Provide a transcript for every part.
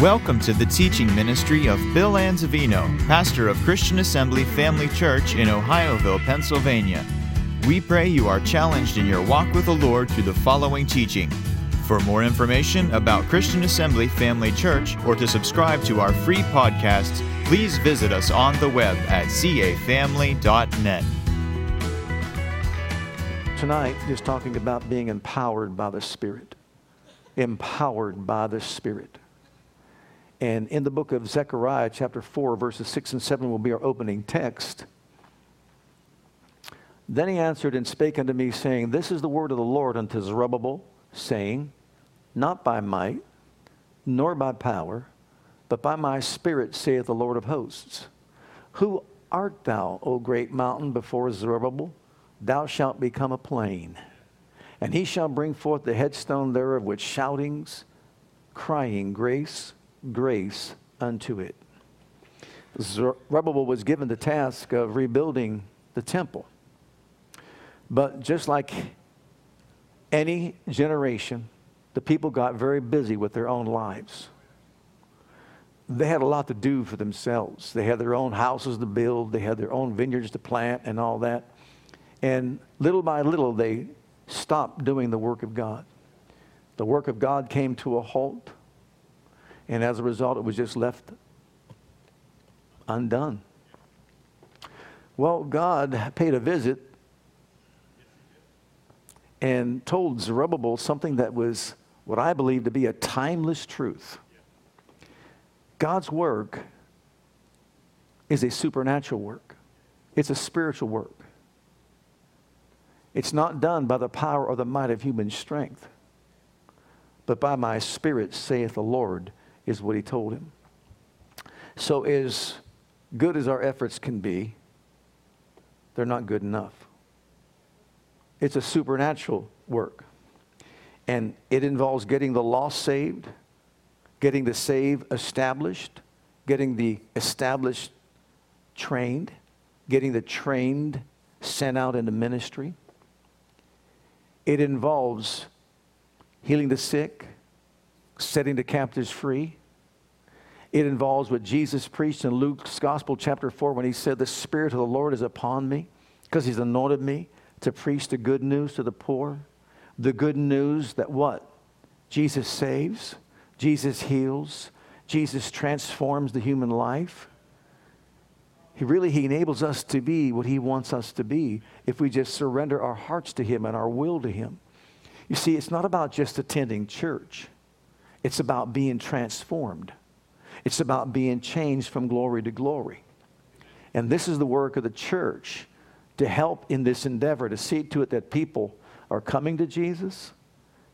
Welcome to the teaching ministry of Bill Anzavino, pastor of Christian Assembly Family Church in Ohioville, Pennsylvania. We pray you are challenged in your walk with the Lord through the following teaching. For more information about Christian Assembly Family Church or to subscribe to our free podcasts, please visit us on the web at cafamily.net. Tonight is talking about being empowered by the Spirit. Empowered by the Spirit. And in the book of Zechariah, chapter 4, verses 6 and 7 will be our opening text. Then he answered and spake unto me, saying, This is the word of the Lord unto Zerubbabel, saying, Not by might, nor by power, but by my spirit, saith the Lord of hosts. Who art thou, O great mountain, before Zerubbabel? Thou shalt become a plain. And he shall bring forth the headstone thereof with shoutings, crying, Grace, grace unto it. Zerubbabel was given the task of rebuilding the temple. But just like any generation, the people got very busy with their own lives. They had a lot to do for themselves. They had their own houses to build, they had their own vineyards to plant, and all that. And little by little, they stopped doing the work of God. The work of God came to a halt. And as a result, it was just left undone. Well, God paid a visit and told Zerubbabel something that was what I believe to be a timeless truth. God's work is a supernatural work, it's a spiritual work. It's not done by the power or the might of human strength, but by my spirit, saith the Lord is what he told him. So, as good as our efforts can be, they're not good enough. It's a supernatural work. And it involves getting the lost saved, getting the saved established, getting the established trained, getting the trained sent out into ministry. It involves healing the sick, setting the captives free, it involves what Jesus preached in Luke's Gospel, chapter 4, when he said, The Spirit of the Lord is upon me because he's anointed me to preach the good news to the poor. The good news that what? Jesus saves, Jesus heals, Jesus transforms the human life. He really he enables us to be what he wants us to be if we just surrender our hearts to him and our will to him. You see, it's not about just attending church. It's about being transformed. It's about being changed from glory to glory. And this is the work of the church to help in this endeavor to see to it that people are coming to Jesus,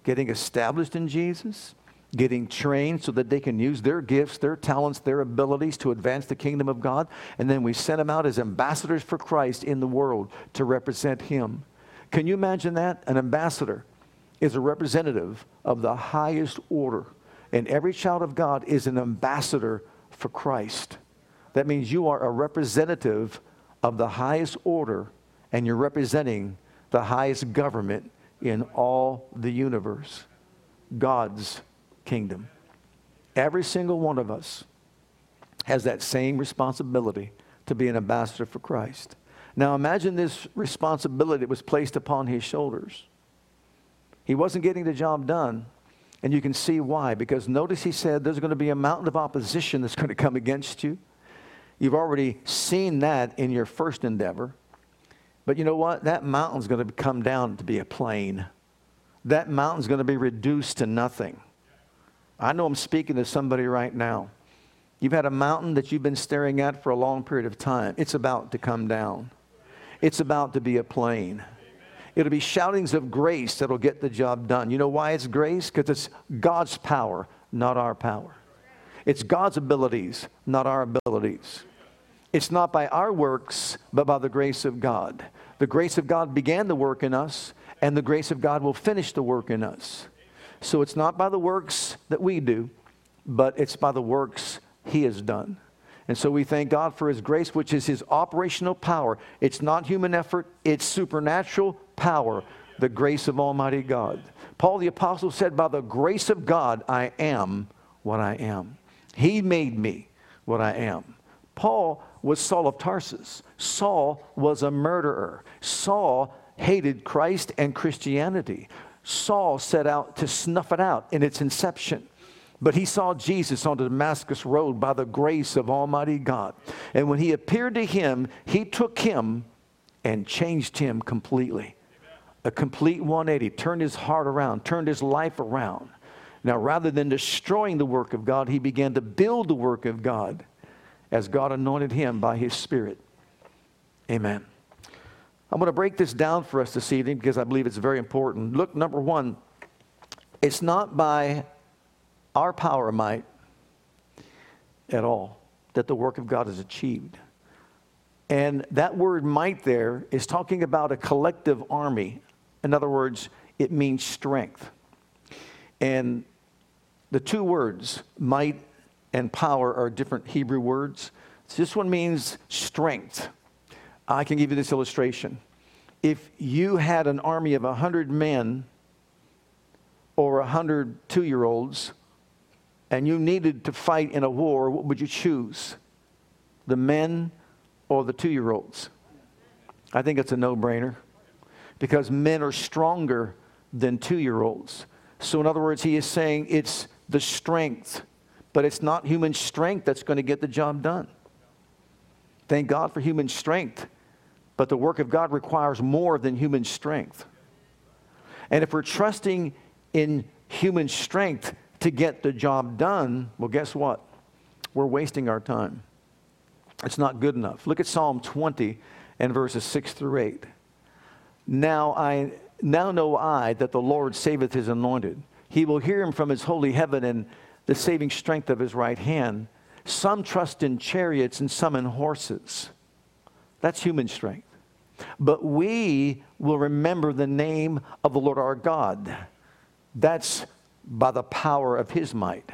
getting established in Jesus, getting trained so that they can use their gifts, their talents, their abilities to advance the kingdom of God. And then we send them out as ambassadors for Christ in the world to represent Him. Can you imagine that? An ambassador is a representative of the highest order and every child of God is an ambassador for Christ. That means you are a representative of the highest order and you're representing the highest government in all the universe God's kingdom. Every single one of us has that same responsibility to be an ambassador for Christ. Now imagine this responsibility was placed upon his shoulders. He wasn't getting the job done and you can see why, because notice he said there's going to be a mountain of opposition that's going to come against you. You've already seen that in your first endeavor. But you know what? That mountain's going to come down to be a plain. That mountain's going to be reduced to nothing. I know I'm speaking to somebody right now. You've had a mountain that you've been staring at for a long period of time. It's about to come down. It's about to be a plain. It'll be shoutings of grace that'll get the job done. You know why it's grace? Because it's God's power, not our power. It's God's abilities, not our abilities. It's not by our works, but by the grace of God. The grace of God began the work in us, and the grace of God will finish the work in us. So it's not by the works that we do, but it's by the works He has done. And so we thank God for His grace, which is His operational power. It's not human effort, it's supernatural power, the grace of Almighty God. Paul the Apostle said, By the grace of God, I am what I am. He made me what I am. Paul was Saul of Tarsus. Saul was a murderer. Saul hated Christ and Christianity. Saul set out to snuff it out in its inception. But he saw Jesus on the Damascus Road by the grace of Almighty God. And when he appeared to him, he took him and changed him completely. A complete 180, turned his heart around, turned his life around. Now, rather than destroying the work of God, he began to build the work of God as God anointed him by his Spirit. Amen. I'm going to break this down for us this evening because I believe it's very important. Look, number one, it's not by our power might at all that the work of God is achieved. And that word might there is talking about a collective army. In other words, it means strength. And the two words, might and power, are different Hebrew words. So this one means strength. I can give you this illustration. If you had an army of 100 men or 100 two year olds, and you needed to fight in a war, what would you choose? The men or the two year olds? I think it's a no brainer because men are stronger than two year olds. So, in other words, he is saying it's the strength, but it's not human strength that's going to get the job done. Thank God for human strength, but the work of God requires more than human strength. And if we're trusting in human strength, to get the job done, well, guess what? We're wasting our time. It's not good enough. Look at Psalm 20 and verses 6 through 8. Now I now know I that the Lord saveth his anointed. He will hear him from his holy heaven and the saving strength of his right hand. Some trust in chariots and some in horses. That's human strength. But we will remember the name of the Lord our God. That's by the power of his might.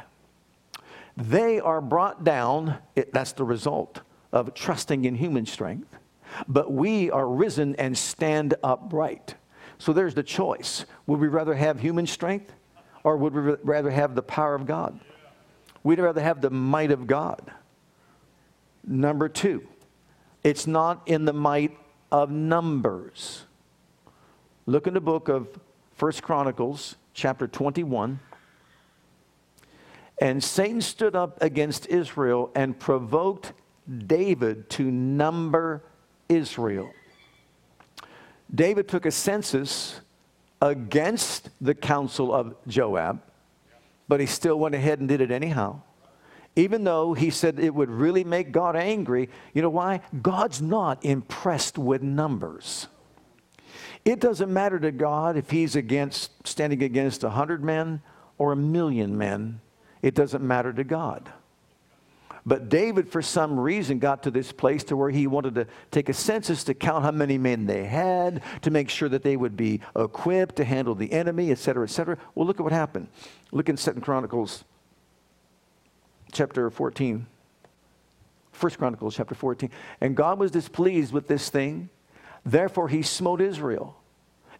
They are brought down, it, that's the result of trusting in human strength, but we are risen and stand upright. So there's the choice. Would we rather have human strength or would we rather have the power of God? We'd rather have the might of God. Number two, it's not in the might of numbers. Look in the book of First Chronicles, chapter 21. And Satan stood up against Israel and provoked David to number Israel. David took a census against the counsel of Joab, but he still went ahead and did it anyhow. Even though he said it would really make God angry, you know why? God's not impressed with numbers. It doesn't matter to God if he's against standing against a hundred men or a million men. It doesn't matter to God. But David, for some reason, got to this place to where he wanted to take a census to count how many men they had, to make sure that they would be equipped to handle the enemy, etc., etc. Well, look at what happened. Look in Second Chronicles chapter 14. First Chronicles chapter 14. And God was displeased with this thing Therefore, he smote Israel.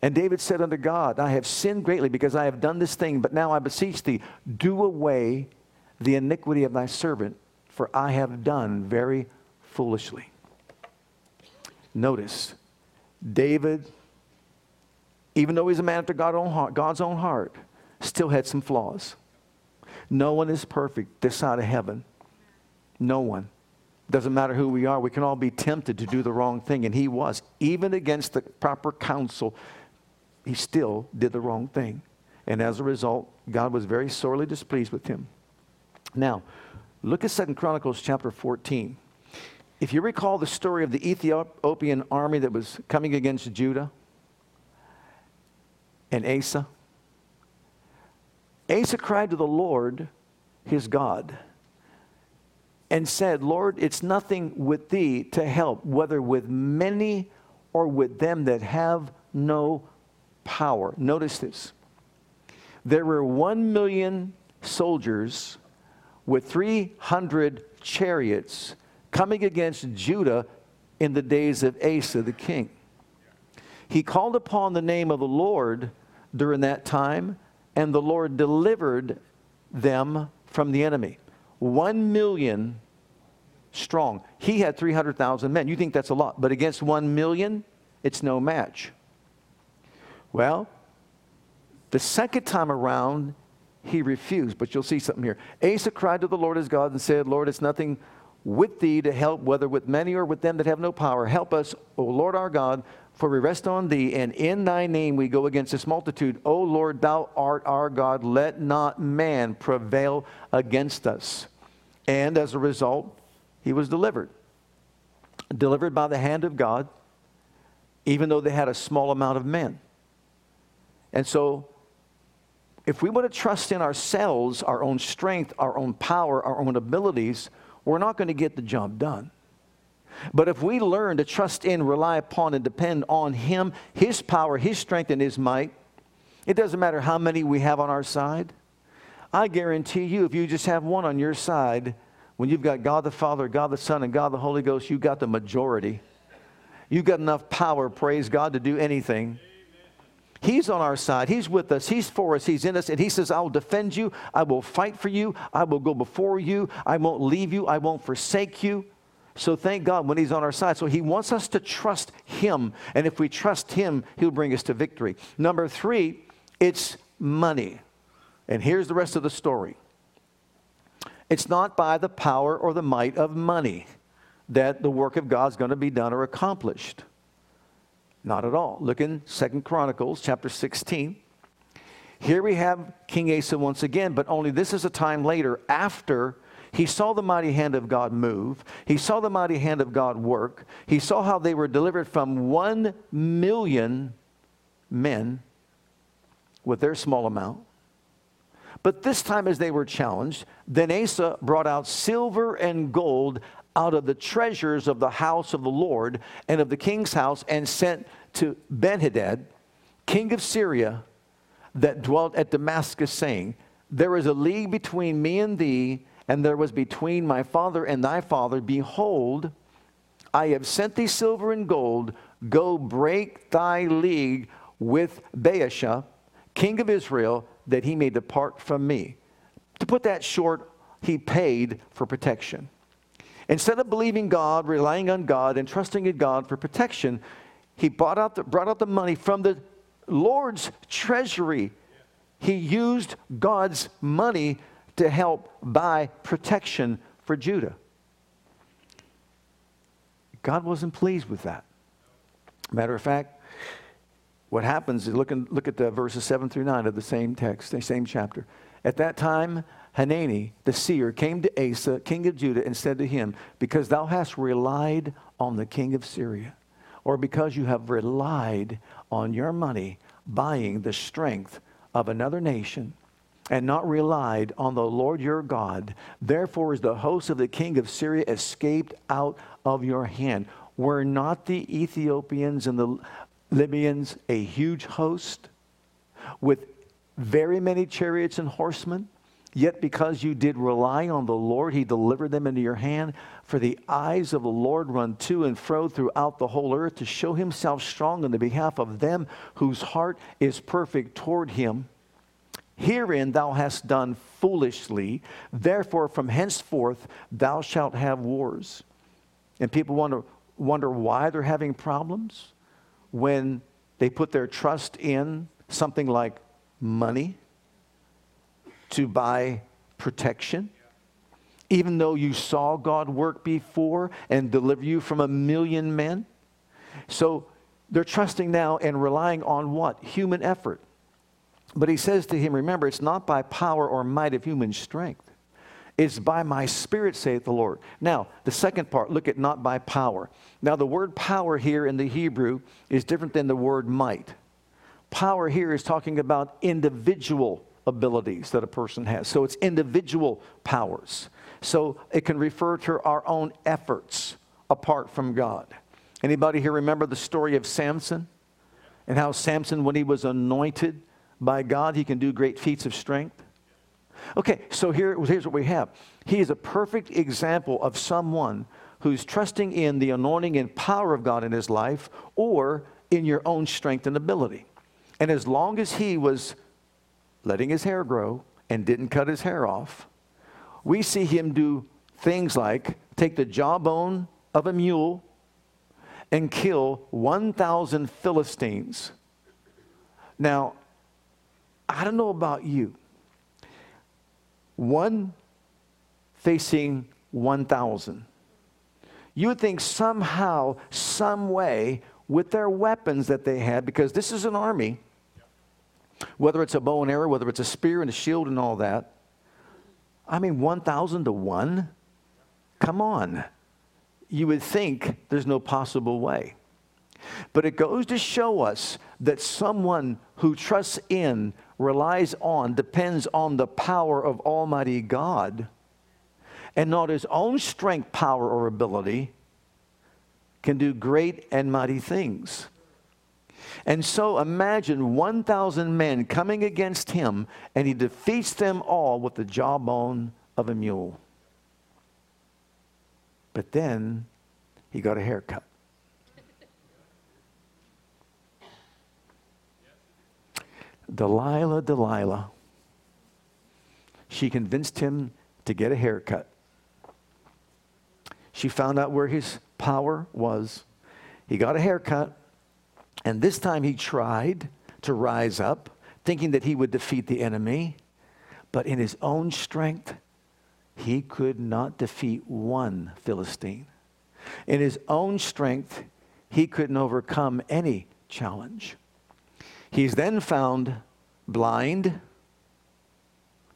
And David said unto God, I have sinned greatly because I have done this thing, but now I beseech thee, do away the iniquity of thy servant, for I have done very foolishly. Notice, David, even though he's a man after God's own heart, still had some flaws. No one is perfect this side of heaven. No one. Doesn't matter who we are, we can all be tempted to do the wrong thing. And he was. Even against the proper counsel, he still did the wrong thing. And as a result, God was very sorely displeased with him. Now, look at Second Chronicles chapter 14. If you recall the story of the Ethiopian army that was coming against Judah and Asa, Asa cried to the Lord, his God and said, Lord, it's nothing with thee to help, whether with many or with them that have no power. Notice this. There were one million soldiers with 300 chariots coming against Judah in the days of Asa the king. He called upon the name of the Lord during that time, and the Lord delivered them from the enemy. 1 million strong. He had 300,000 men. You think that's a lot, but against 1 million, it's no match. Well, the second time around, he refused, but you'll see something here. Asa cried to the Lord his God and said, Lord, it's nothing with thee to help, whether with many or with them that have no power. Help us, O Lord our God, for we rest on thee, and in thy name we go against this multitude. O Lord, thou art our God. Let not man prevail against us. And as a result, he was delivered. Delivered by the hand of God, even though they had a small amount of men. And so, if we want to trust in ourselves, our own strength, our own power, our own abilities, we're not going to get the job done. But if we learn to trust in, rely upon, and depend on Him, His power, His strength, and His might, it doesn't matter how many we have on our side. I guarantee you, if you just have one on your side, when you've got God the Father, God the Son, and God the Holy Ghost, you've got the majority. You've got enough power, praise God, to do anything. He's on our side. He's with us. He's for us. He's in us. And He says, I will defend you. I will fight for you. I will go before you. I won't leave you. I won't forsake you. So thank God when He's on our side. So He wants us to trust Him. And if we trust Him, He'll bring us to victory. Number three, it's money. And here's the rest of the story it's not by the power or the might of money that the work of God's going to be done or accomplished. Not at all. Look in Second Chronicles chapter 16. Here we have King Asa once again, but only this is a time later after he saw the mighty hand of God move. He saw the mighty hand of God work. He saw how they were delivered from one million men with their small amount. But this time, as they were challenged, then Asa brought out silver and gold out of the treasures of the house of the Lord and of the king's house and sent to Benhadad, king of Syria, that dwelt at Damascus, saying, There is a league between me and thee, and there was between my father and thy father. Behold, I have sent thee silver and gold. Go break thy league with Baasha, king of Israel, that he may depart from me. To put that short, he paid for protection. Instead of believing God, relying on God, and trusting in God for protection, he brought out the, brought out the money from the Lord's treasury. He used God's money to help buy protection for Judah. God wasn't pleased with that. Matter of fact, what happens is look, in, look at the verses 7 through 9 of the same text, the same chapter. At that time, Hanani, the seer, came to Asa, king of Judah, and said to him, Because thou hast relied on the king of Syria, or because you have relied on your money buying the strength of another nation, and not relied on the Lord your God, therefore is the host of the king of Syria escaped out of your hand. Were not the Ethiopians and the Libyans a huge host with very many chariots and horsemen? Yet because you did rely on the Lord, he delivered them into your hand. For the eyes of the Lord run to and fro throughout the whole earth to show himself strong on the behalf of them whose heart is perfect toward him. Herein thou hast done foolishly. Therefore, from henceforth thou shalt have wars. And people wonder, wonder why they're having problems when they put their trust in something like money to buy protection, even though you saw God work before and deliver you from a million men. So they're trusting now and relying on what? Human effort. But he says to him, Remember, it's not by power or might of human strength. It's by my spirit, saith the Lord. Now, the second part, look at not by power. Now, the word power here in the Hebrew is different than the word might. Power here is talking about individual abilities that a person has. So it's individual powers. So it can refer to our own efforts apart from God. Anybody here remember the story of Samson? And how Samson, when he was anointed by God, he can do great feats of strength? Okay, so here, here's what we have. He is a perfect example of someone who's trusting in the anointing and power of God in his life or in your own strength and ability. And as long as he was letting his hair grow and didn't cut his hair off, we see him do things like take the jawbone of a mule and kill 1,000 Philistines. Now, I don't know about you. One facing 1,000. You would think somehow, some way, with their weapons that they had, because this is an army, whether it's a bow and arrow, whether it's a spear and a shield and all that. I mean, 1,000 to 1? Come on. You would think there's no possible way. But it goes to show us that someone who trusts in, relies on, depends on the power of Almighty God and not his own strength, power, or ability can do great and mighty things. And so imagine 1,000 men coming against him, and he defeats them all with the jawbone of a mule. But then he got a haircut. Delilah, Delilah. She convinced him to get a haircut. She found out where his power was. He got a haircut, and this time he tried to rise up, thinking that he would defeat the enemy. But in his own strength, he could not defeat one Philistine. In his own strength, he couldn't overcome any challenge. He's then found blind,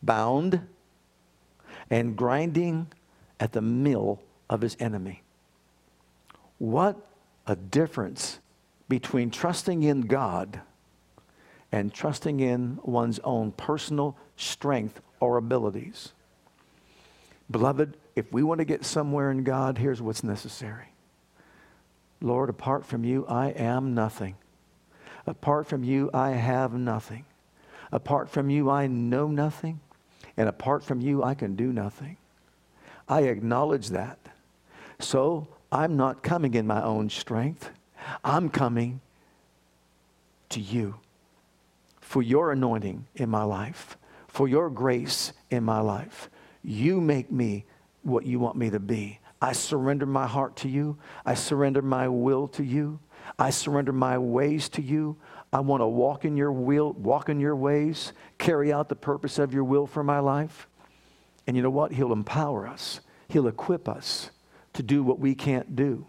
bound, and grinding at the mill of his enemy. What a difference between trusting in God and trusting in one's own personal strength or abilities. Beloved, if we want to get somewhere in God, here's what's necessary. Lord, apart from you, I am nothing. Apart from you, I have nothing. Apart from you, I know nothing. And apart from you, I can do nothing. I acknowledge that. So I'm not coming in my own strength. I'm coming to you for your anointing in my life, for your grace in my life. You make me what you want me to be. I surrender my heart to you. I surrender my will to you. I surrender my ways to you. I want to walk in your will, walk in your ways, carry out the purpose of your will for my life. And you know what? He'll empower us. He'll equip us to do what we can't do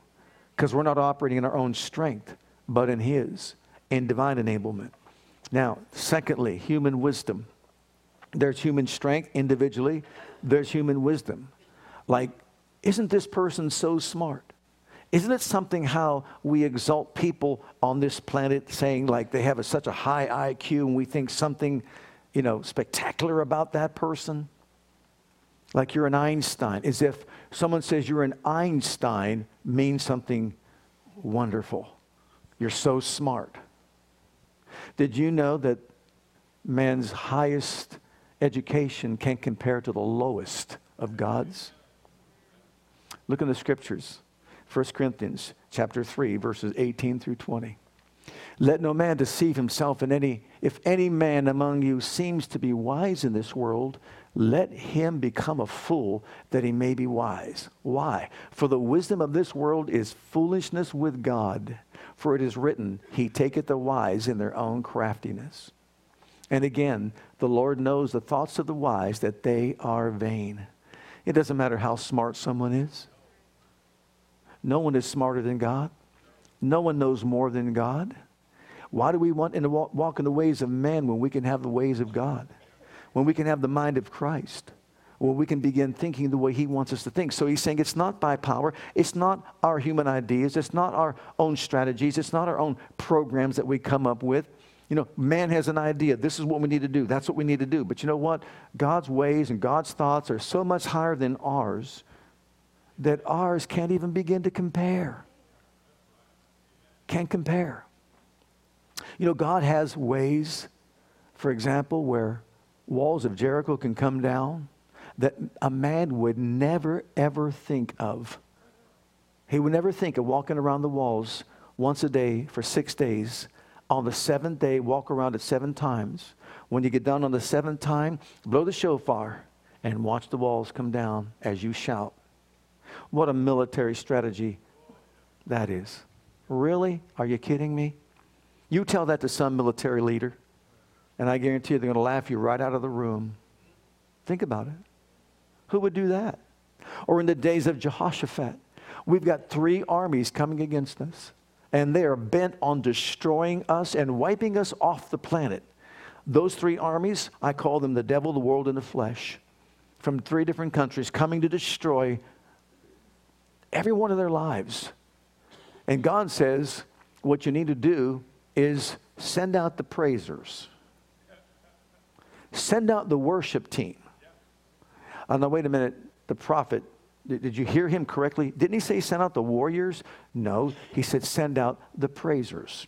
because we're not operating in our own strength, but in His, in divine enablement. Now, secondly, human wisdom. There's human strength individually, there's human wisdom. Like, isn't this person so smart? Isn't it something how we exalt people on this planet saying like they have a, such a high IQ and we think something, you know, spectacular about that person? Like you're an Einstein, as if someone says you're an Einstein means something wonderful. You're so smart. Did you know that man's highest education can't compare to the lowest of God's? Look in the scriptures. 1 Corinthians chapter 3 verses 18 through 20. Let no man deceive himself in any if any man among you seems to be wise in this world, let him become a fool that he may be wise. Why? For the wisdom of this world is foolishness with God. For it is written, He taketh the wise in their own craftiness. And again, the Lord knows the thoughts of the wise that they are vain. It doesn't matter how smart someone is. No one is smarter than God. No one knows more than God. Why do we want to walk in the ways of man when we can have the ways of God? when we can have the mind of Christ, when we can begin thinking the way He wants us to think. So He's saying it's not by power, it's not our human ideas, it's not our own strategies, it's not our own programs that we come up with. You know, man has an idea. This is what we need to do. That's what we need to do. But you know what? God's ways and God's thoughts are so much higher than ours that ours can't even begin to compare. Can't compare. You know, God has ways, for example, where walls of Jericho can come down that a man would never, ever think of. He would never think of walking around the walls once a day for six days. On the seventh day, walk around it seven times. When you get done on the seventh time, blow the shofar and watch the walls come down as you shout. What a military strategy that is. Really? Are you kidding me? You tell that to some military leader, and I guarantee you they're going to laugh you right out of the room. Think about it. Who would do that? Or in the days of Jehoshaphat, we've got three armies coming against us, and they are bent on destroying us and wiping us off the planet. Those three armies, I call them the devil, the world, and the flesh, from three different countries coming to destroy every one of their lives. And God says, what you need to do is send out the praisers, send out the worship team. Oh, now, wait a minute. The prophet, did, did you hear him correctly? Didn't he say send out the warriors? No, he said send out the praisers.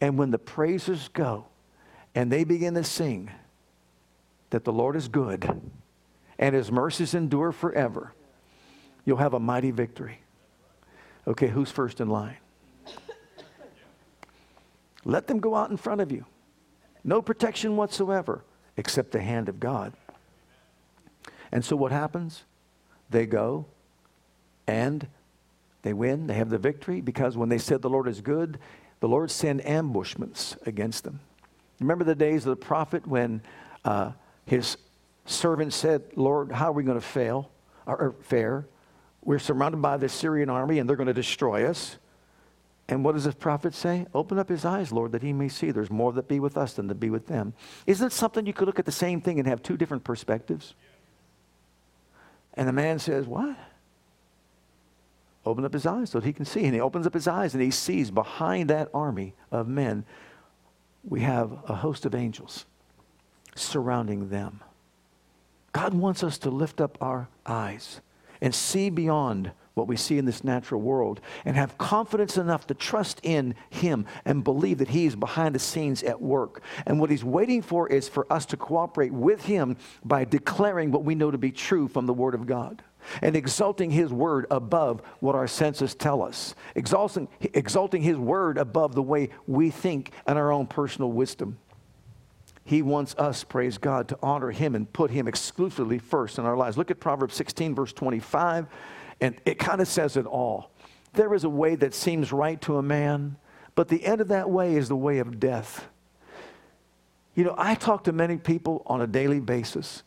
And when the praisers go and they begin to sing that the Lord is good and his mercies endure forever, you'll have a mighty victory. Okay, who's first in line? Let them go out in front of you. No protection whatsoever except the hand of God. And so what happens? They go and they win. They have the victory because when they said the Lord is good, the Lord sent ambushments against them. Remember the days of the prophet when uh, his servant said, Lord, how are we going to fail or, or fare? We're surrounded by the Syrian army and they're going to destroy us. And what does the prophet say? Open up his eyes, Lord, that he may see. There's more that be with us than to be with them. Isn't it something you could look at the same thing and have two different perspectives? And the man says, What? Open up his eyes so that he can see. And he opens up his eyes and he sees behind that army of men, we have a host of angels surrounding them. God wants us to lift up our eyes and see beyond what we see in this natural world and have confidence enough to trust in Him and believe that He is behind the scenes at work. And what He's waiting for is for us to cooperate with Him by declaring what we know to be true from the Word of God and exalting His Word above what our senses tell us, exalting, exalting His Word above the way we think and our own personal wisdom. He wants us, praise God, to honor Him and put Him exclusively first in our lives. Look at Proverbs 16, verse 25, and it kind of says it all. There is a way that seems right to a man, but the end of that way is the way of death. You know, I talk to many people on a daily basis,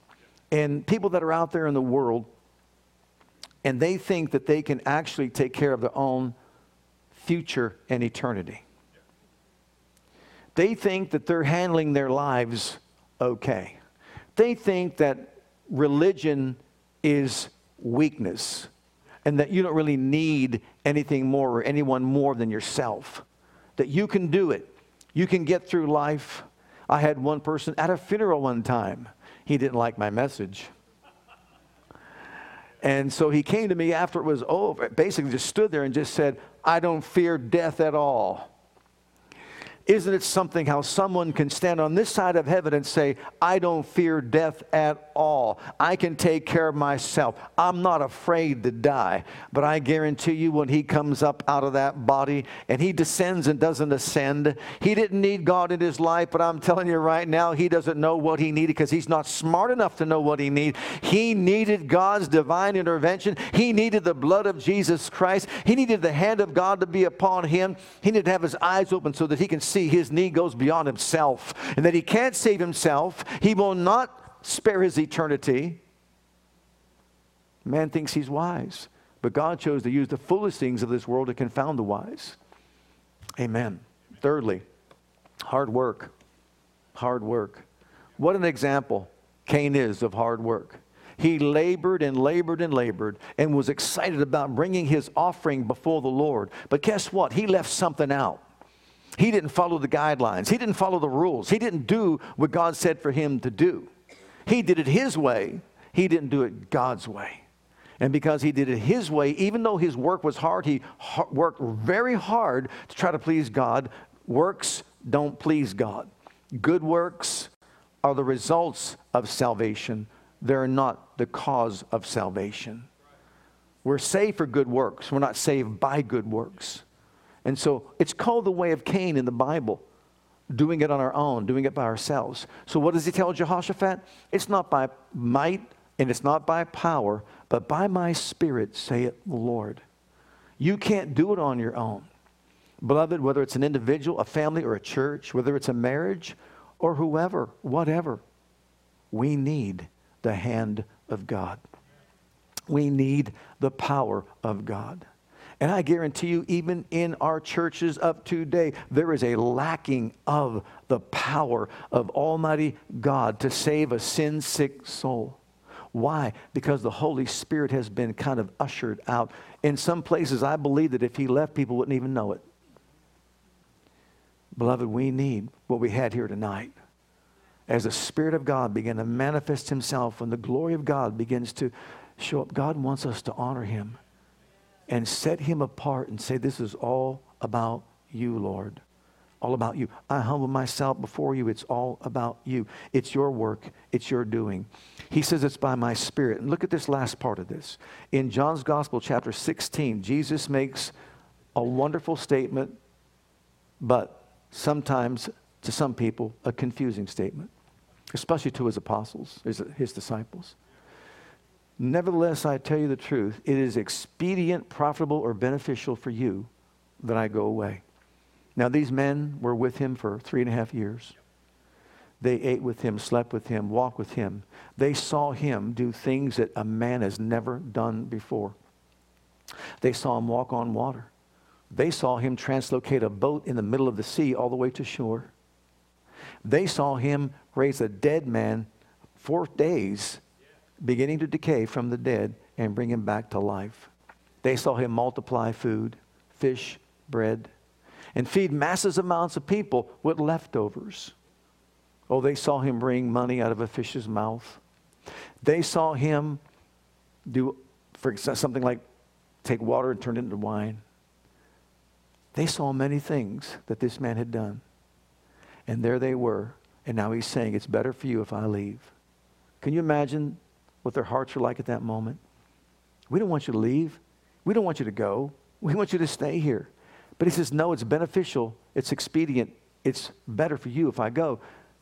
and people that are out there in the world, and they think that they can actually take care of their own future and eternity. They think that they're handling their lives okay. They think that religion is weakness and that you don't really need anything more or anyone more than yourself. That you can do it. You can get through life. I had one person at a funeral one time. He didn't like my message. And so he came to me after it was over, basically just stood there and just said, I don't fear death at all. Isn't it something how someone can stand on this side of heaven and say, I don't fear death at all. I can take care of myself. I'm not afraid to die. But I guarantee you, when he comes up out of that body and he descends and doesn't ascend, he didn't need God in his life. But I'm telling you right now, he doesn't know what he needed because he's not smart enough to know what he needed. He needed God's divine intervention. He needed the blood of Jesus Christ. He needed the hand of God to be upon him. He needed to have his eyes open so that he can see his need goes beyond himself and that he can't save himself. He will not spare his eternity. Man thinks he's wise, but God chose to use the foolish things of this world to confound the wise. Amen. Thirdly, hard work. Hard work. What an example Cain is of hard work. He labored and labored and labored and was excited about bringing his offering before the Lord. But guess what? He left something out. He didn't follow the guidelines. He didn't follow the rules. He didn't do what God said for him to do. He did it his way. He didn't do it God's way. And because he did it his way, even though his work was hard, he worked very hard to try to please God. Works don't please God. Good works are the results of salvation, they're not the cause of salvation. We're saved for good works, we're not saved by good works. And so it's called the way of Cain in the Bible, doing it on our own, doing it by ourselves. So what does he tell Jehoshaphat? It's not by might And it's not by power, but by my spirit, saith the Lord. You can't do it on your own. Beloved, whether it's an individual, a family, or a church, whether it's a marriage, or whoever, whatever, we need the hand of God. We need the power of God. And I guarantee you, even in our churches of today, there is a lacking of the power of Almighty God to save a sin sick soul. Why? Because the Holy Spirit has been kind of ushered out. In some places, I believe that if He left, people wouldn't even know it. Beloved, we need what we had here tonight. As the Spirit of God began to manifest Himself and the glory of God begins to show up, God wants us to honor Him and set Him apart and say, This is all about you, Lord. All about you. I humble myself before you. It's all about you. It's your work, it's your doing. He says it's by my spirit. And look at this last part of this. In John's Gospel, chapter 16, Jesus makes a wonderful statement, but sometimes to some people, a confusing statement, especially to his apostles, his, his disciples. Nevertheless, I tell you the truth, it is expedient, profitable, or beneficial for you that I go away. Now, these men were with him for three and a half years. They ate with him, slept with him, walked with him. They saw him do things that a man has never done before. They saw him walk on water. They saw him translocate a boat in the middle of the sea all the way to shore. They saw him raise a dead man four days, beginning to decay from the dead, and bring him back to life. They saw him multiply food, fish, bread, and feed masses amounts of people with leftovers. Oh, they saw him bring money out of a fish's mouth. They saw him do, for something like take water and turn it into wine. They saw many things that this man had done. And there they were. And now he's saying, It's better for you if I leave. Can you imagine what their hearts were like at that moment? We don't want you to leave. We don't want you to go. We want you to stay here. But he says, No, it's beneficial. It's expedient. It's better for you if I go.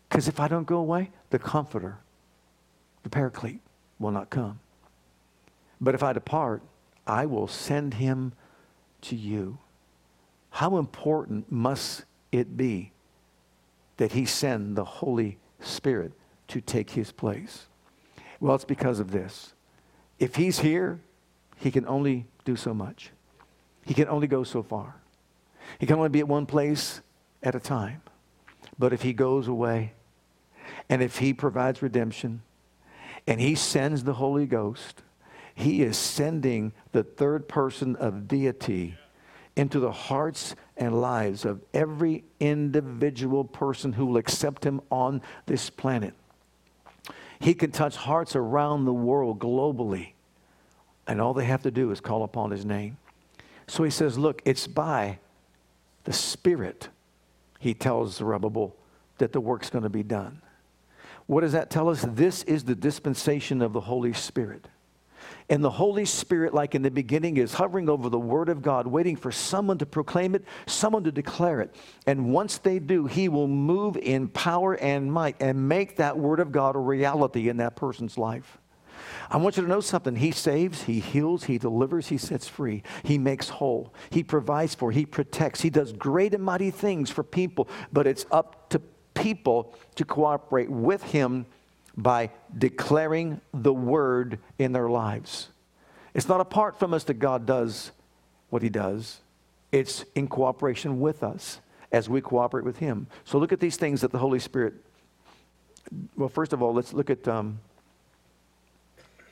Because if I don't go away, the comforter, the paraclete, will not come. But if I depart, I will send him to you. How important must it be that he send the Holy Spirit to take his place? Well, it's because of this. If he's here, he can only do so much. He can only go so far. He can only be at one place at a time. But if he goes away, and if He provides redemption and He sends the Holy Ghost, He is sending the third person of deity into the hearts and lives of every individual person who will accept Him on this planet. He can touch hearts around the world globally. And all they have to do is call upon his name. So he says, Look, it's by the Spirit, he tells Zerubbabel, that the work's going to be done. What does that tell us? This is the dispensation of the Holy Spirit. And the Holy Spirit, like in the beginning, is hovering over the Word of God, waiting for someone to proclaim it, someone to declare it. And once they do, He will move in power and might and make that Word of God a reality in that person's life. I want you to know something. He saves, He heals, He delivers, He sets free, He makes whole, He provides for, He protects, He does great and mighty things for people, but it's up to people to cooperate with him by declaring the word in their lives. It's not apart from us that God does what he does, it's in cooperation with us as we cooperate with him. So look at these things that the Holy Spirit. Well, first of all, let's look at um,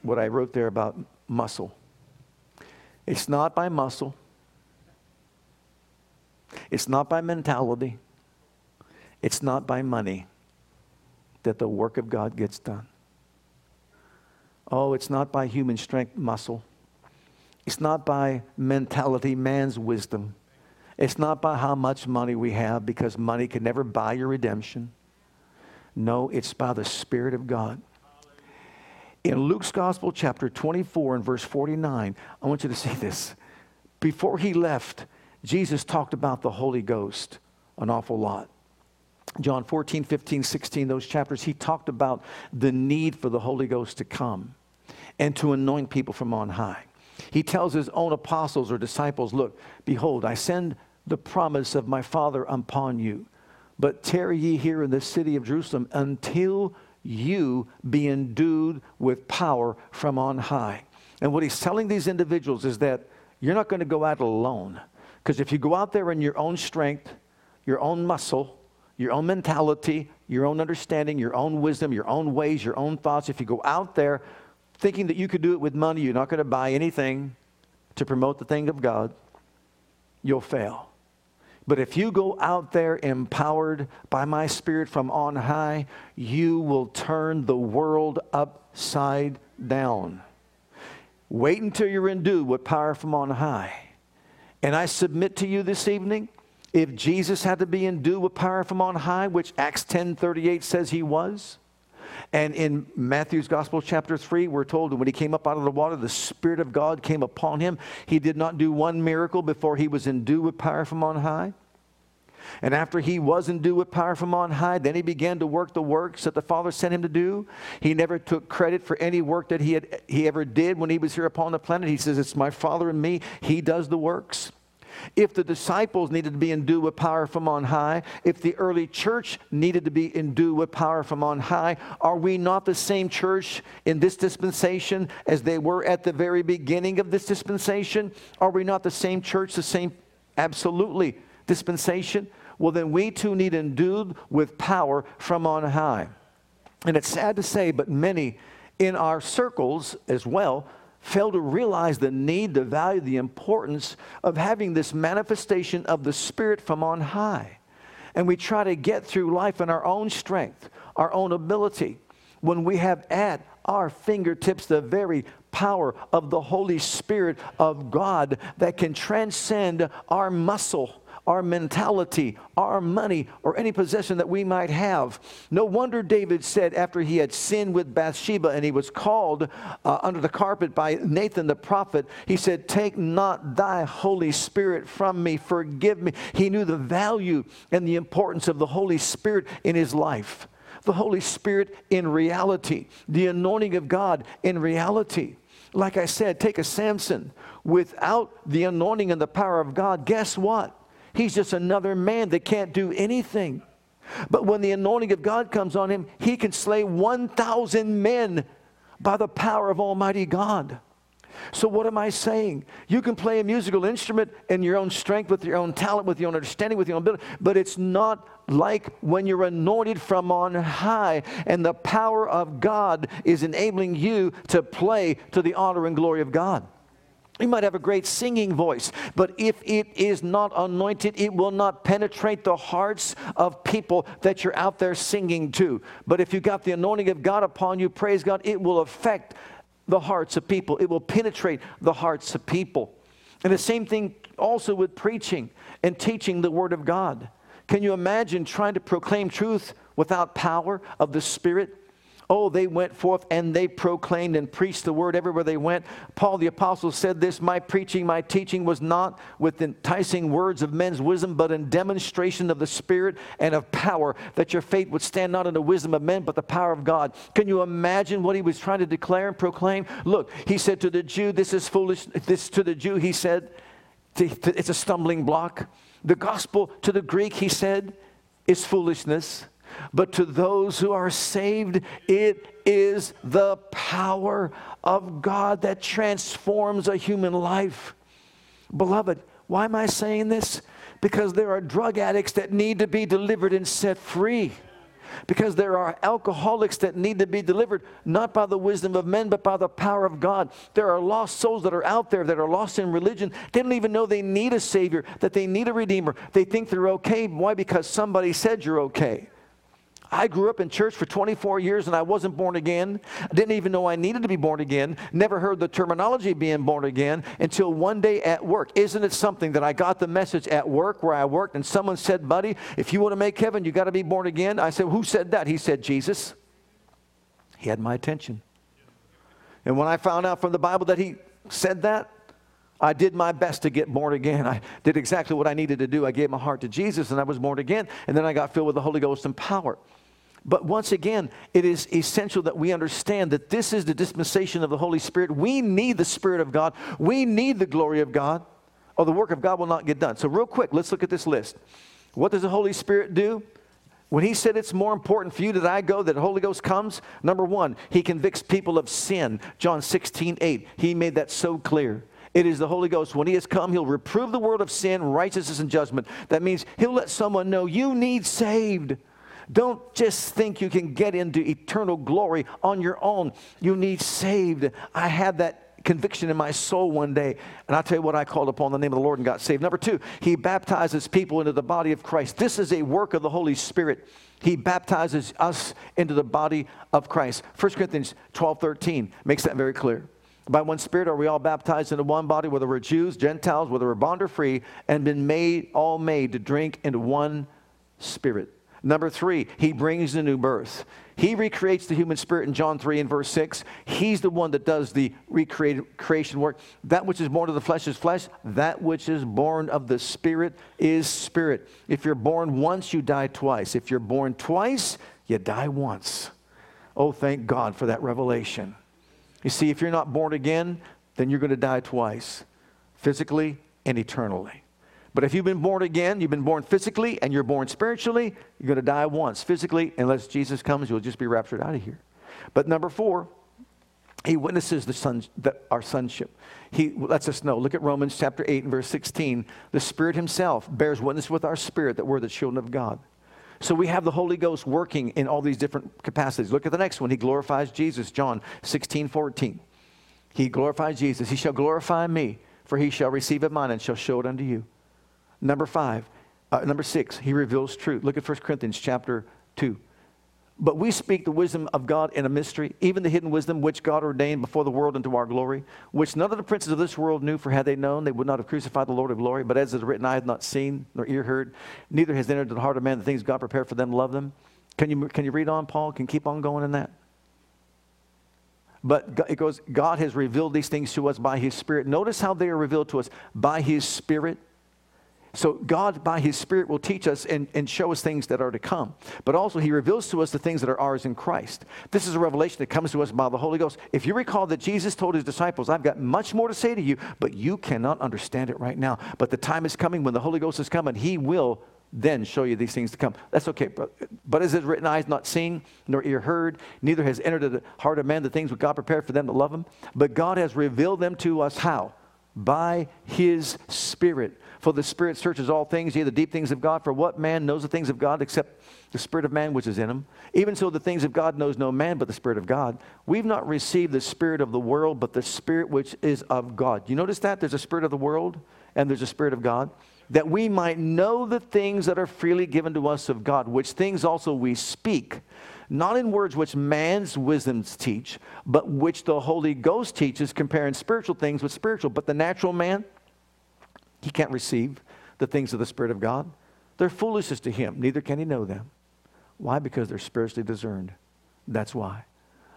what I wrote there about muscle. It's not by muscle. It's not by mentality. It's not by money that the work of God gets done. Oh, it's not by human strength, muscle. It's not by mentality, man's wisdom. It's not by how much money we have because money can never buy your redemption. No, it's by the Spirit of God. In Luke's Gospel, chapter 24 and verse 49, I want you to see this. Before he left, Jesus talked about the Holy Ghost an awful lot. John 14, 15, 16, those chapters, he talked about the need for the Holy Ghost to come. and to anoint people from on high. He tells his own apostles or disciples, Look, behold, I send the promise of my Father upon you. But tarry ye here in the city of Jerusalem until you be endued with power from on high. And what he's telling these individuals is that you're not going to go out alone. Because if you go out there in your own strength, your own muscle, your own mentality, your own understanding, your own wisdom, your own ways, your own thoughts, if you go out there thinking that you could do it with money, you're not going to buy anything to promote the thing of God, you'll fail. But if you go out there empowered by my Spirit from on high, you will turn the world upside down. Wait until you're endued with power from on high. And I submit to you this evening, if Jesus had to be endued with power from on high, which Acts 10:38 says he was, and in Matthew's Gospel, chapter 3, we're told that when he came up out of the water, the Spirit of God came upon him. He did not do one miracle before he was endued with power from on high. And after he was endued with power from on high, then he began to work the works that the Father sent him to do. He never took credit for any work that he, had, he ever did when he was here upon the planet. He says, It's my Father and me. He does the works. If the disciples needed to be endued with power from on high, if the early church needed to be endued with power from on high, are we not the same church in this dispensation as they were at the very beginning of this dispensation? Are we not the same church, the same, absolutely, dispensation? Well, then we too need endued with power from on high. And it's sad to say, but many in our circles as well fail to realize the need, the value, the importance of having this manifestation of the Spirit from on high. And we try to get through life in our own strength, our own ability, when we have at our fingertips the very power of the Holy Spirit of God that can transcend our muscle our mentality, our money, or any possession that we might have. No wonder David said after he had sinned with Bathsheba and he was called uh, under the carpet by Nathan the prophet, he said, Take not thy Holy Spirit from me, forgive me. He knew the value and the importance of the Holy Spirit in his life. The Holy Spirit in reality, the anointing of God in reality. Like I said, take a Samson. Without the anointing and the power of God, guess what? He's just another man that can't do anything. But when the anointing of God comes on him, he can slay 1,000 men by the power of Almighty God. So, what am I saying? You can play a musical instrument in your own strength, with your own talent, with your own understanding, with your own ability, but it's not like when you're anointed from on high and the power of God is enabling you to play to the honor and glory of God. You might have a great singing voice, but if it is not anointed, it will not penetrate the hearts of people that you're out there singing to. But if you got the anointing of God upon you, praise God, it will affect the hearts of people, it will penetrate the hearts of people. And the same thing also with preaching and teaching the Word of God. Can you imagine trying to proclaim truth without power of the Spirit? Oh, they went forth and they proclaimed and preached the word everywhere they went. Paul the apostle said this My preaching, my teaching was not with enticing words of men's wisdom, but in demonstration of the Spirit and of power, that your faith would stand not in the wisdom of men, but the power of God. Can you imagine what he was trying to declare and proclaim? Look, he said to the Jew, This is foolish. This to the Jew, he said, It's a stumbling block. The gospel to the Greek, he said, is foolishness. But to those who are saved, it is the power of God that transforms a human life. Beloved, why am I saying this? Because there are drug addicts that need to be delivered and set free. Because there are alcoholics that need to be delivered, not by the wisdom of men, but by the power of God. There are lost souls that are out there that are lost in religion. They don't even know they need a Savior, that they need a Redeemer. They think they're okay. Why? Because somebody said you're okay. I grew up in church for 24 years and I wasn't born again. I didn't even know I needed to be born again. Never heard the terminology being born again until one day at work. Isn't it something that I got the message at work where I worked and someone said, Buddy, if you want to make heaven, you got to be born again? I said, Who said that? He said, Jesus. He had my attention. And when I found out from the Bible that he said that, I did my best to get born again. I did exactly what I needed to do. I gave my heart to Jesus and I was born again. And then I got filled with the Holy Ghost and power. But once again, it is essential that we understand that this is the dispensation of the Holy Spirit. We need the Spirit of God, we need the glory of God, or the work of God will not get done. So, real quick, let's look at this list. What does the Holy Spirit do? When he said it's more important for you that I go, that the Holy Ghost comes, number one, he convicts people of sin. John 16, 8. He made that so clear. It is the Holy Ghost. When He has come, He'll reprove the world of sin, righteousness, and judgment. That means He'll let someone know you need saved. Don't just think you can get into eternal glory on your own. You need saved. I had that conviction in my soul one day, and I'll tell you what, I called upon the name of the Lord and got saved. Number two, He baptizes people into the body of Christ. This is a work of the Holy Spirit. He baptizes us into the body of Christ. 1 Corinthians 12 13 makes that very clear. By one Spirit are we all baptized into one body, whether we're Jews, Gentiles, whether we're bond or free, and been made, all made to drink into one Spirit. Number three, he brings the new birth. He recreates the human spirit in John 3 and verse 6. He's the one that does the recreation work. That which is born of the flesh is flesh. That which is born of the spirit is spirit. If you're born once, you die twice. If you're born twice, you die once. Oh, thank God for that revelation. You see, if you're not born again, then you're going to die twice physically and eternally. But if you've been born again, you've been born physically and you're born spiritually, you're going to die once physically. Unless Jesus comes, you'll just be raptured out of here. But number four, he witnesses the son, the, our sonship. He lets us know. Look at Romans chapter 8 and verse 16. The Spirit Himself bears witness with our spirit that we're the children of God. So we have the Holy Ghost working in all these different capacities. Look at the next one. He glorifies Jesus, John 16, 14. He glorifies Jesus. He shall glorify me, for he shall receive of mine and shall show it unto you. Number five, uh, number six, he reveals truth. Look at 1 Corinthians chapter 2. But we speak the wisdom of God in a mystery, even the hidden wisdom which God ordained before the world unto our glory, which none of the princes of this world knew, for had they known, they would not have crucified the Lord of glory. But as it is written, I have not seen, nor ear heard, neither has entered the heart of man the things God prepared for them love them. Can you, can you read on, Paul? Can keep on going in that? But it goes, God has revealed these things to us by his Spirit. Notice how they are revealed to us by his Spirit so God, by His Spirit, will teach us and, and show us things that are to come. But also, He reveals to us the things that are ours in Christ. This is a revelation that comes to us by the Holy Ghost. If you recall that Jesus told His disciples, I've got much more to say to you, but you cannot understand it right now. But the time is coming when the Holy Ghost is coming. He will then show you these things to come. That's okay. But, but as it written, eyes not seen, nor ear heard, neither has entered the heart of man the things which God prepared for them that love Him. But God has revealed them to us how? By His Spirit. For the Spirit searches all things, yea, the deep things of God. For what man knows the things of God except the Spirit of man which is in him? Even so, the things of God knows no man but the Spirit of God. We've not received the Spirit of the world, but the Spirit which is of God. You notice that? There's a Spirit of the world and there's a Spirit of God. That we might know the things that are freely given to us of God, which things also we speak not in words which man's wisdoms teach, but which the Holy Ghost teaches, comparing spiritual things with spiritual. But the natural man, can't receive the things of the Spirit of God. They're foolishness to him, neither can he know them. Why? Because they're spiritually discerned. That's why.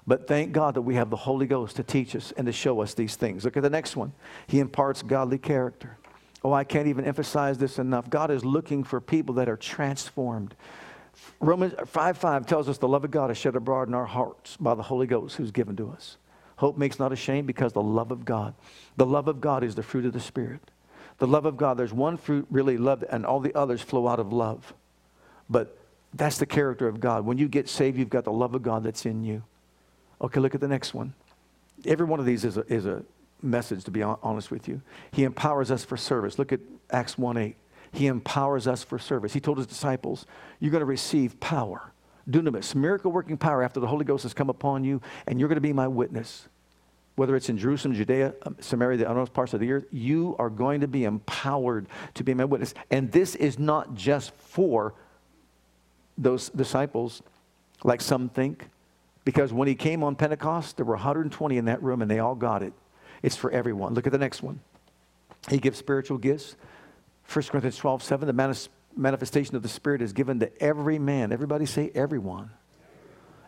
But thank God that we have the Holy Ghost to teach us and to show us these things. Look at the next one. He imparts godly character. Oh, I can't even emphasize this enough. God is looking for people that are transformed. Romans 5 5 tells us the love of God is shed abroad in our hearts by the Holy Ghost who's given to us. Hope makes not ashamed because the love of God. The love of God is the fruit of the Spirit the love of God. There's one fruit, really love, and all the others flow out of love. But that's the character of God. When you get saved, you've got the love of God that's in you. Okay, look at the next one. Every one of these is a, is a message, to be honest with you. He empowers us for service. Look at Acts 1 8. He empowers us for service. He told his disciples, You're going to receive power, dunamis, miracle working power after the Holy Ghost has come upon you, and you're going to be my witness whether it's in Jerusalem, Judea, um, Samaria, the uttermost parts of the earth, you are going to be empowered to be my witness. And this is not just for those disciples, like some think, because when he came on Pentecost, there were 120 in that room and they all got it. It's for everyone. Look at the next one. He gives spiritual gifts. 1 Corinthians 12, 7, the manifestation of the Spirit is given to every man. Everybody say everyone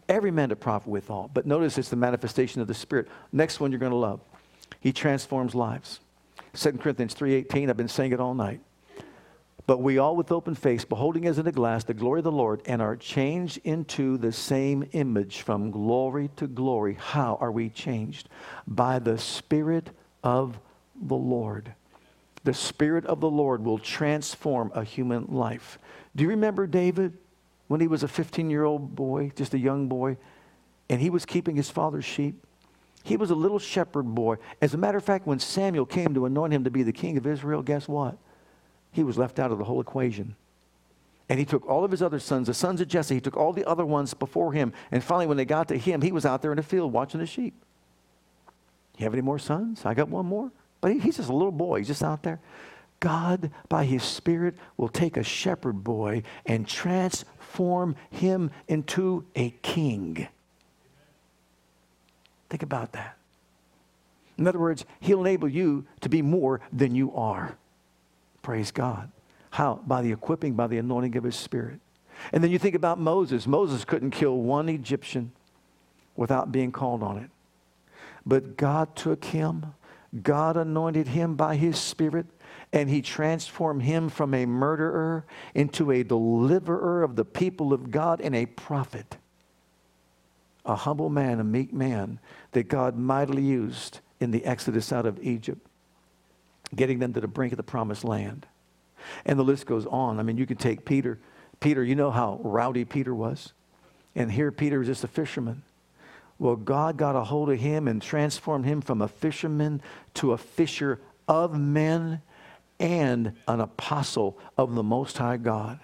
every man to profit withal. But notice it's the manifestation of the Spirit. Next one you're going to love. He transforms lives. 2 Corinthians 3.18, I've been saying it all night. But we all with open face, beholding as in a glass the glory of the Lord, and are changed into the same image from glory to glory. How are we changed? By the Spirit of the Lord. The Spirit of the Lord will transform a human life. Do you remember David when he was a 15 year old boy, just a young boy, and he was keeping his father's sheep? He was a little shepherd boy. As a matter of fact, when Samuel came to anoint him to be the king of Israel, guess what? he was left out of the whole equation. And he took all of his other sons, the sons of Jesse, he took all the other ones before him. And finally, when they got to him, he was out there in the field watching the sheep. You have any more sons? I got one more. But he, he's just a little boy, he's just out there. God, by his Spirit, will take a shepherd boy and transform him into a king. Think about that. In other words, he'll enable you to be more than you are. Praise God. How? By the equipping, by the anointing of his spirit. And then you think about Moses. Moses couldn't kill one Egyptian without being called on it. But God took him, God anointed him by his spirit, and he transformed him from a murderer into a deliverer of the people of God and a prophet. A humble man, a meek man that God mightily used in the exodus out of Egypt getting them to the brink of the promised land. And the list goes on. I mean, you can take Peter. Peter, you know how rowdy Peter was. And here Peter is just a fisherman. Well, God got a hold of him and transformed him from a fisherman to a fisher of men and an apostle of the Most High God.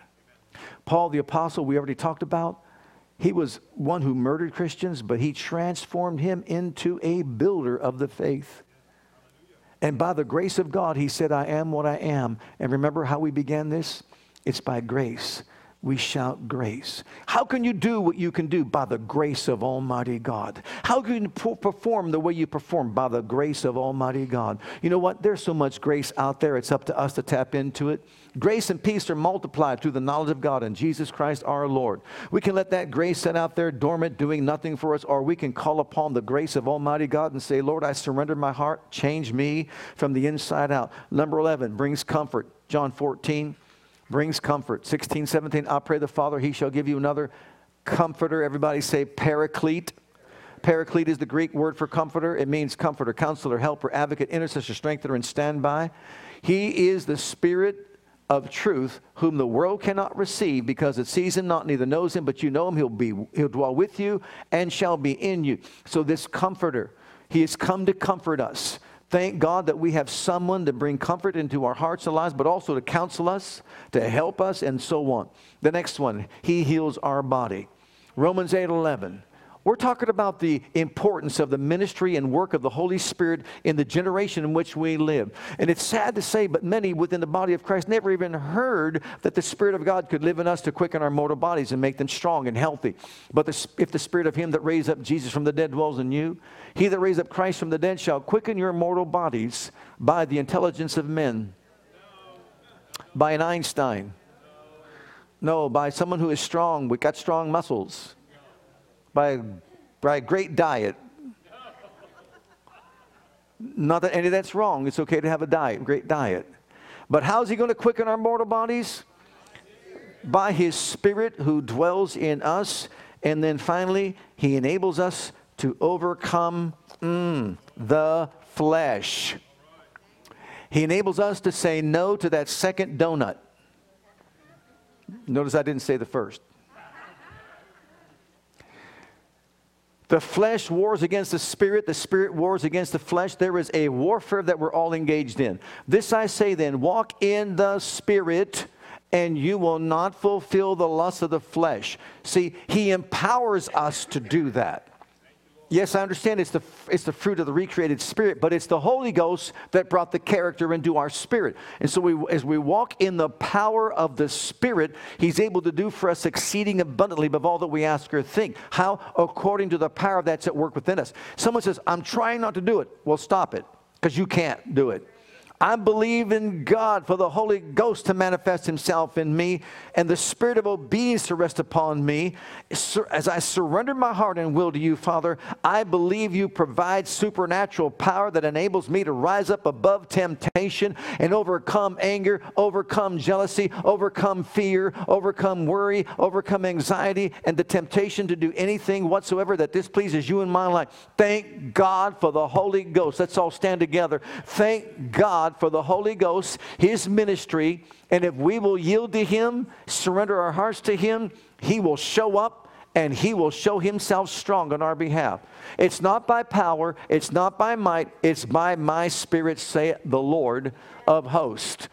Paul the apostle, we already talked about, he was one who murdered Christians, but he transformed him into a builder of the faith. And by the grace of God, he said, I am what I am. And remember how we began this? It's by grace. We shout grace. How can you do what you can do? By the grace of Almighty God. How can you perform the way you perform? By the grace of Almighty God. You know what? There's so much grace out there. It's up to us to tap into it. Grace and peace are multiplied through the knowledge of God and Jesus Christ our Lord. We can let that grace sit out there dormant, doing nothing for us, or we can call upon the grace of Almighty God and say, Lord, I surrender my heart, change me from the inside out. Number 11 brings comfort. John 14 brings comfort. 16, 17, I pray the Father, he shall give you another comforter. Everybody say paraclete. Paraclete is the Greek word for comforter. It means comforter, counselor, helper, advocate, intercessor, strengthener, and standby. He is the Spirit of truth, whom the world cannot receive because it sees him not, neither knows him, but you know him. He'll, be, he'll dwell with you and shall be in you. So, this comforter, he has come to comfort us. Thank God that we have someone to bring comfort into our hearts and lives, but also to counsel us, to help us, and so on. The next one, he heals our body. Romans 8 11. We're talking about the importance of the ministry and work of the Holy Spirit in the generation in which we live. And it's sad to say, but many within the body of Christ never even heard that the Spirit of God could live in us to quicken our mortal bodies and make them strong and healthy. But the, if the Spirit of Him that raised up Jesus from the dead dwells in you, He that raised up Christ from the dead shall quicken your mortal bodies by the intelligence of men. By an Einstein. No, by someone who is strong, we got strong muscles by, by a great diet. Not that any of that's wrong. It's okay to have a diet, great diet. But how's he going to quicken our mortal bodies? By his spirit who dwells in us. And then finally, he enables us to overcome mm, the flesh. He enables us to say no to that second donut. Notice I didn't say the first. The flesh wars against the spirit, the spirit wars against the flesh. There is a warfare that we're all engaged in. This I say then walk in the spirit, and you will not fulfill the lust of the flesh. See, he empowers us to do that. Yes, I understand it's the, it's the fruit of the recreated spirit, but it's the Holy Ghost that brought the character into our spirit. And so we, as we walk in the power of the Spirit, He's able to do for us exceeding abundantly above all that we ask or think. How? According to the power that's at work within us. Someone says, I'm trying not to do it. Well, stop it, because you can't do it. I believe in God for the Holy Ghost to manifest Himself in me and the spirit of obedience to rest upon me. As I surrender my heart and will to you, Father, I believe you provide supernatural power that enables me to rise up above temptation and overcome anger, overcome jealousy, overcome fear, overcome worry, overcome anxiety, and the temptation to do anything whatsoever that displeases you in my life. Thank God for the Holy Ghost. Let's all stand together. Thank God for the Holy Ghost, His ministry, and if we will yield to Him, surrender our hearts to Him, He will show up and He will show Himself strong on our behalf. It's not by power, it's not by might, it's by my spirit, saith the Lord of hosts.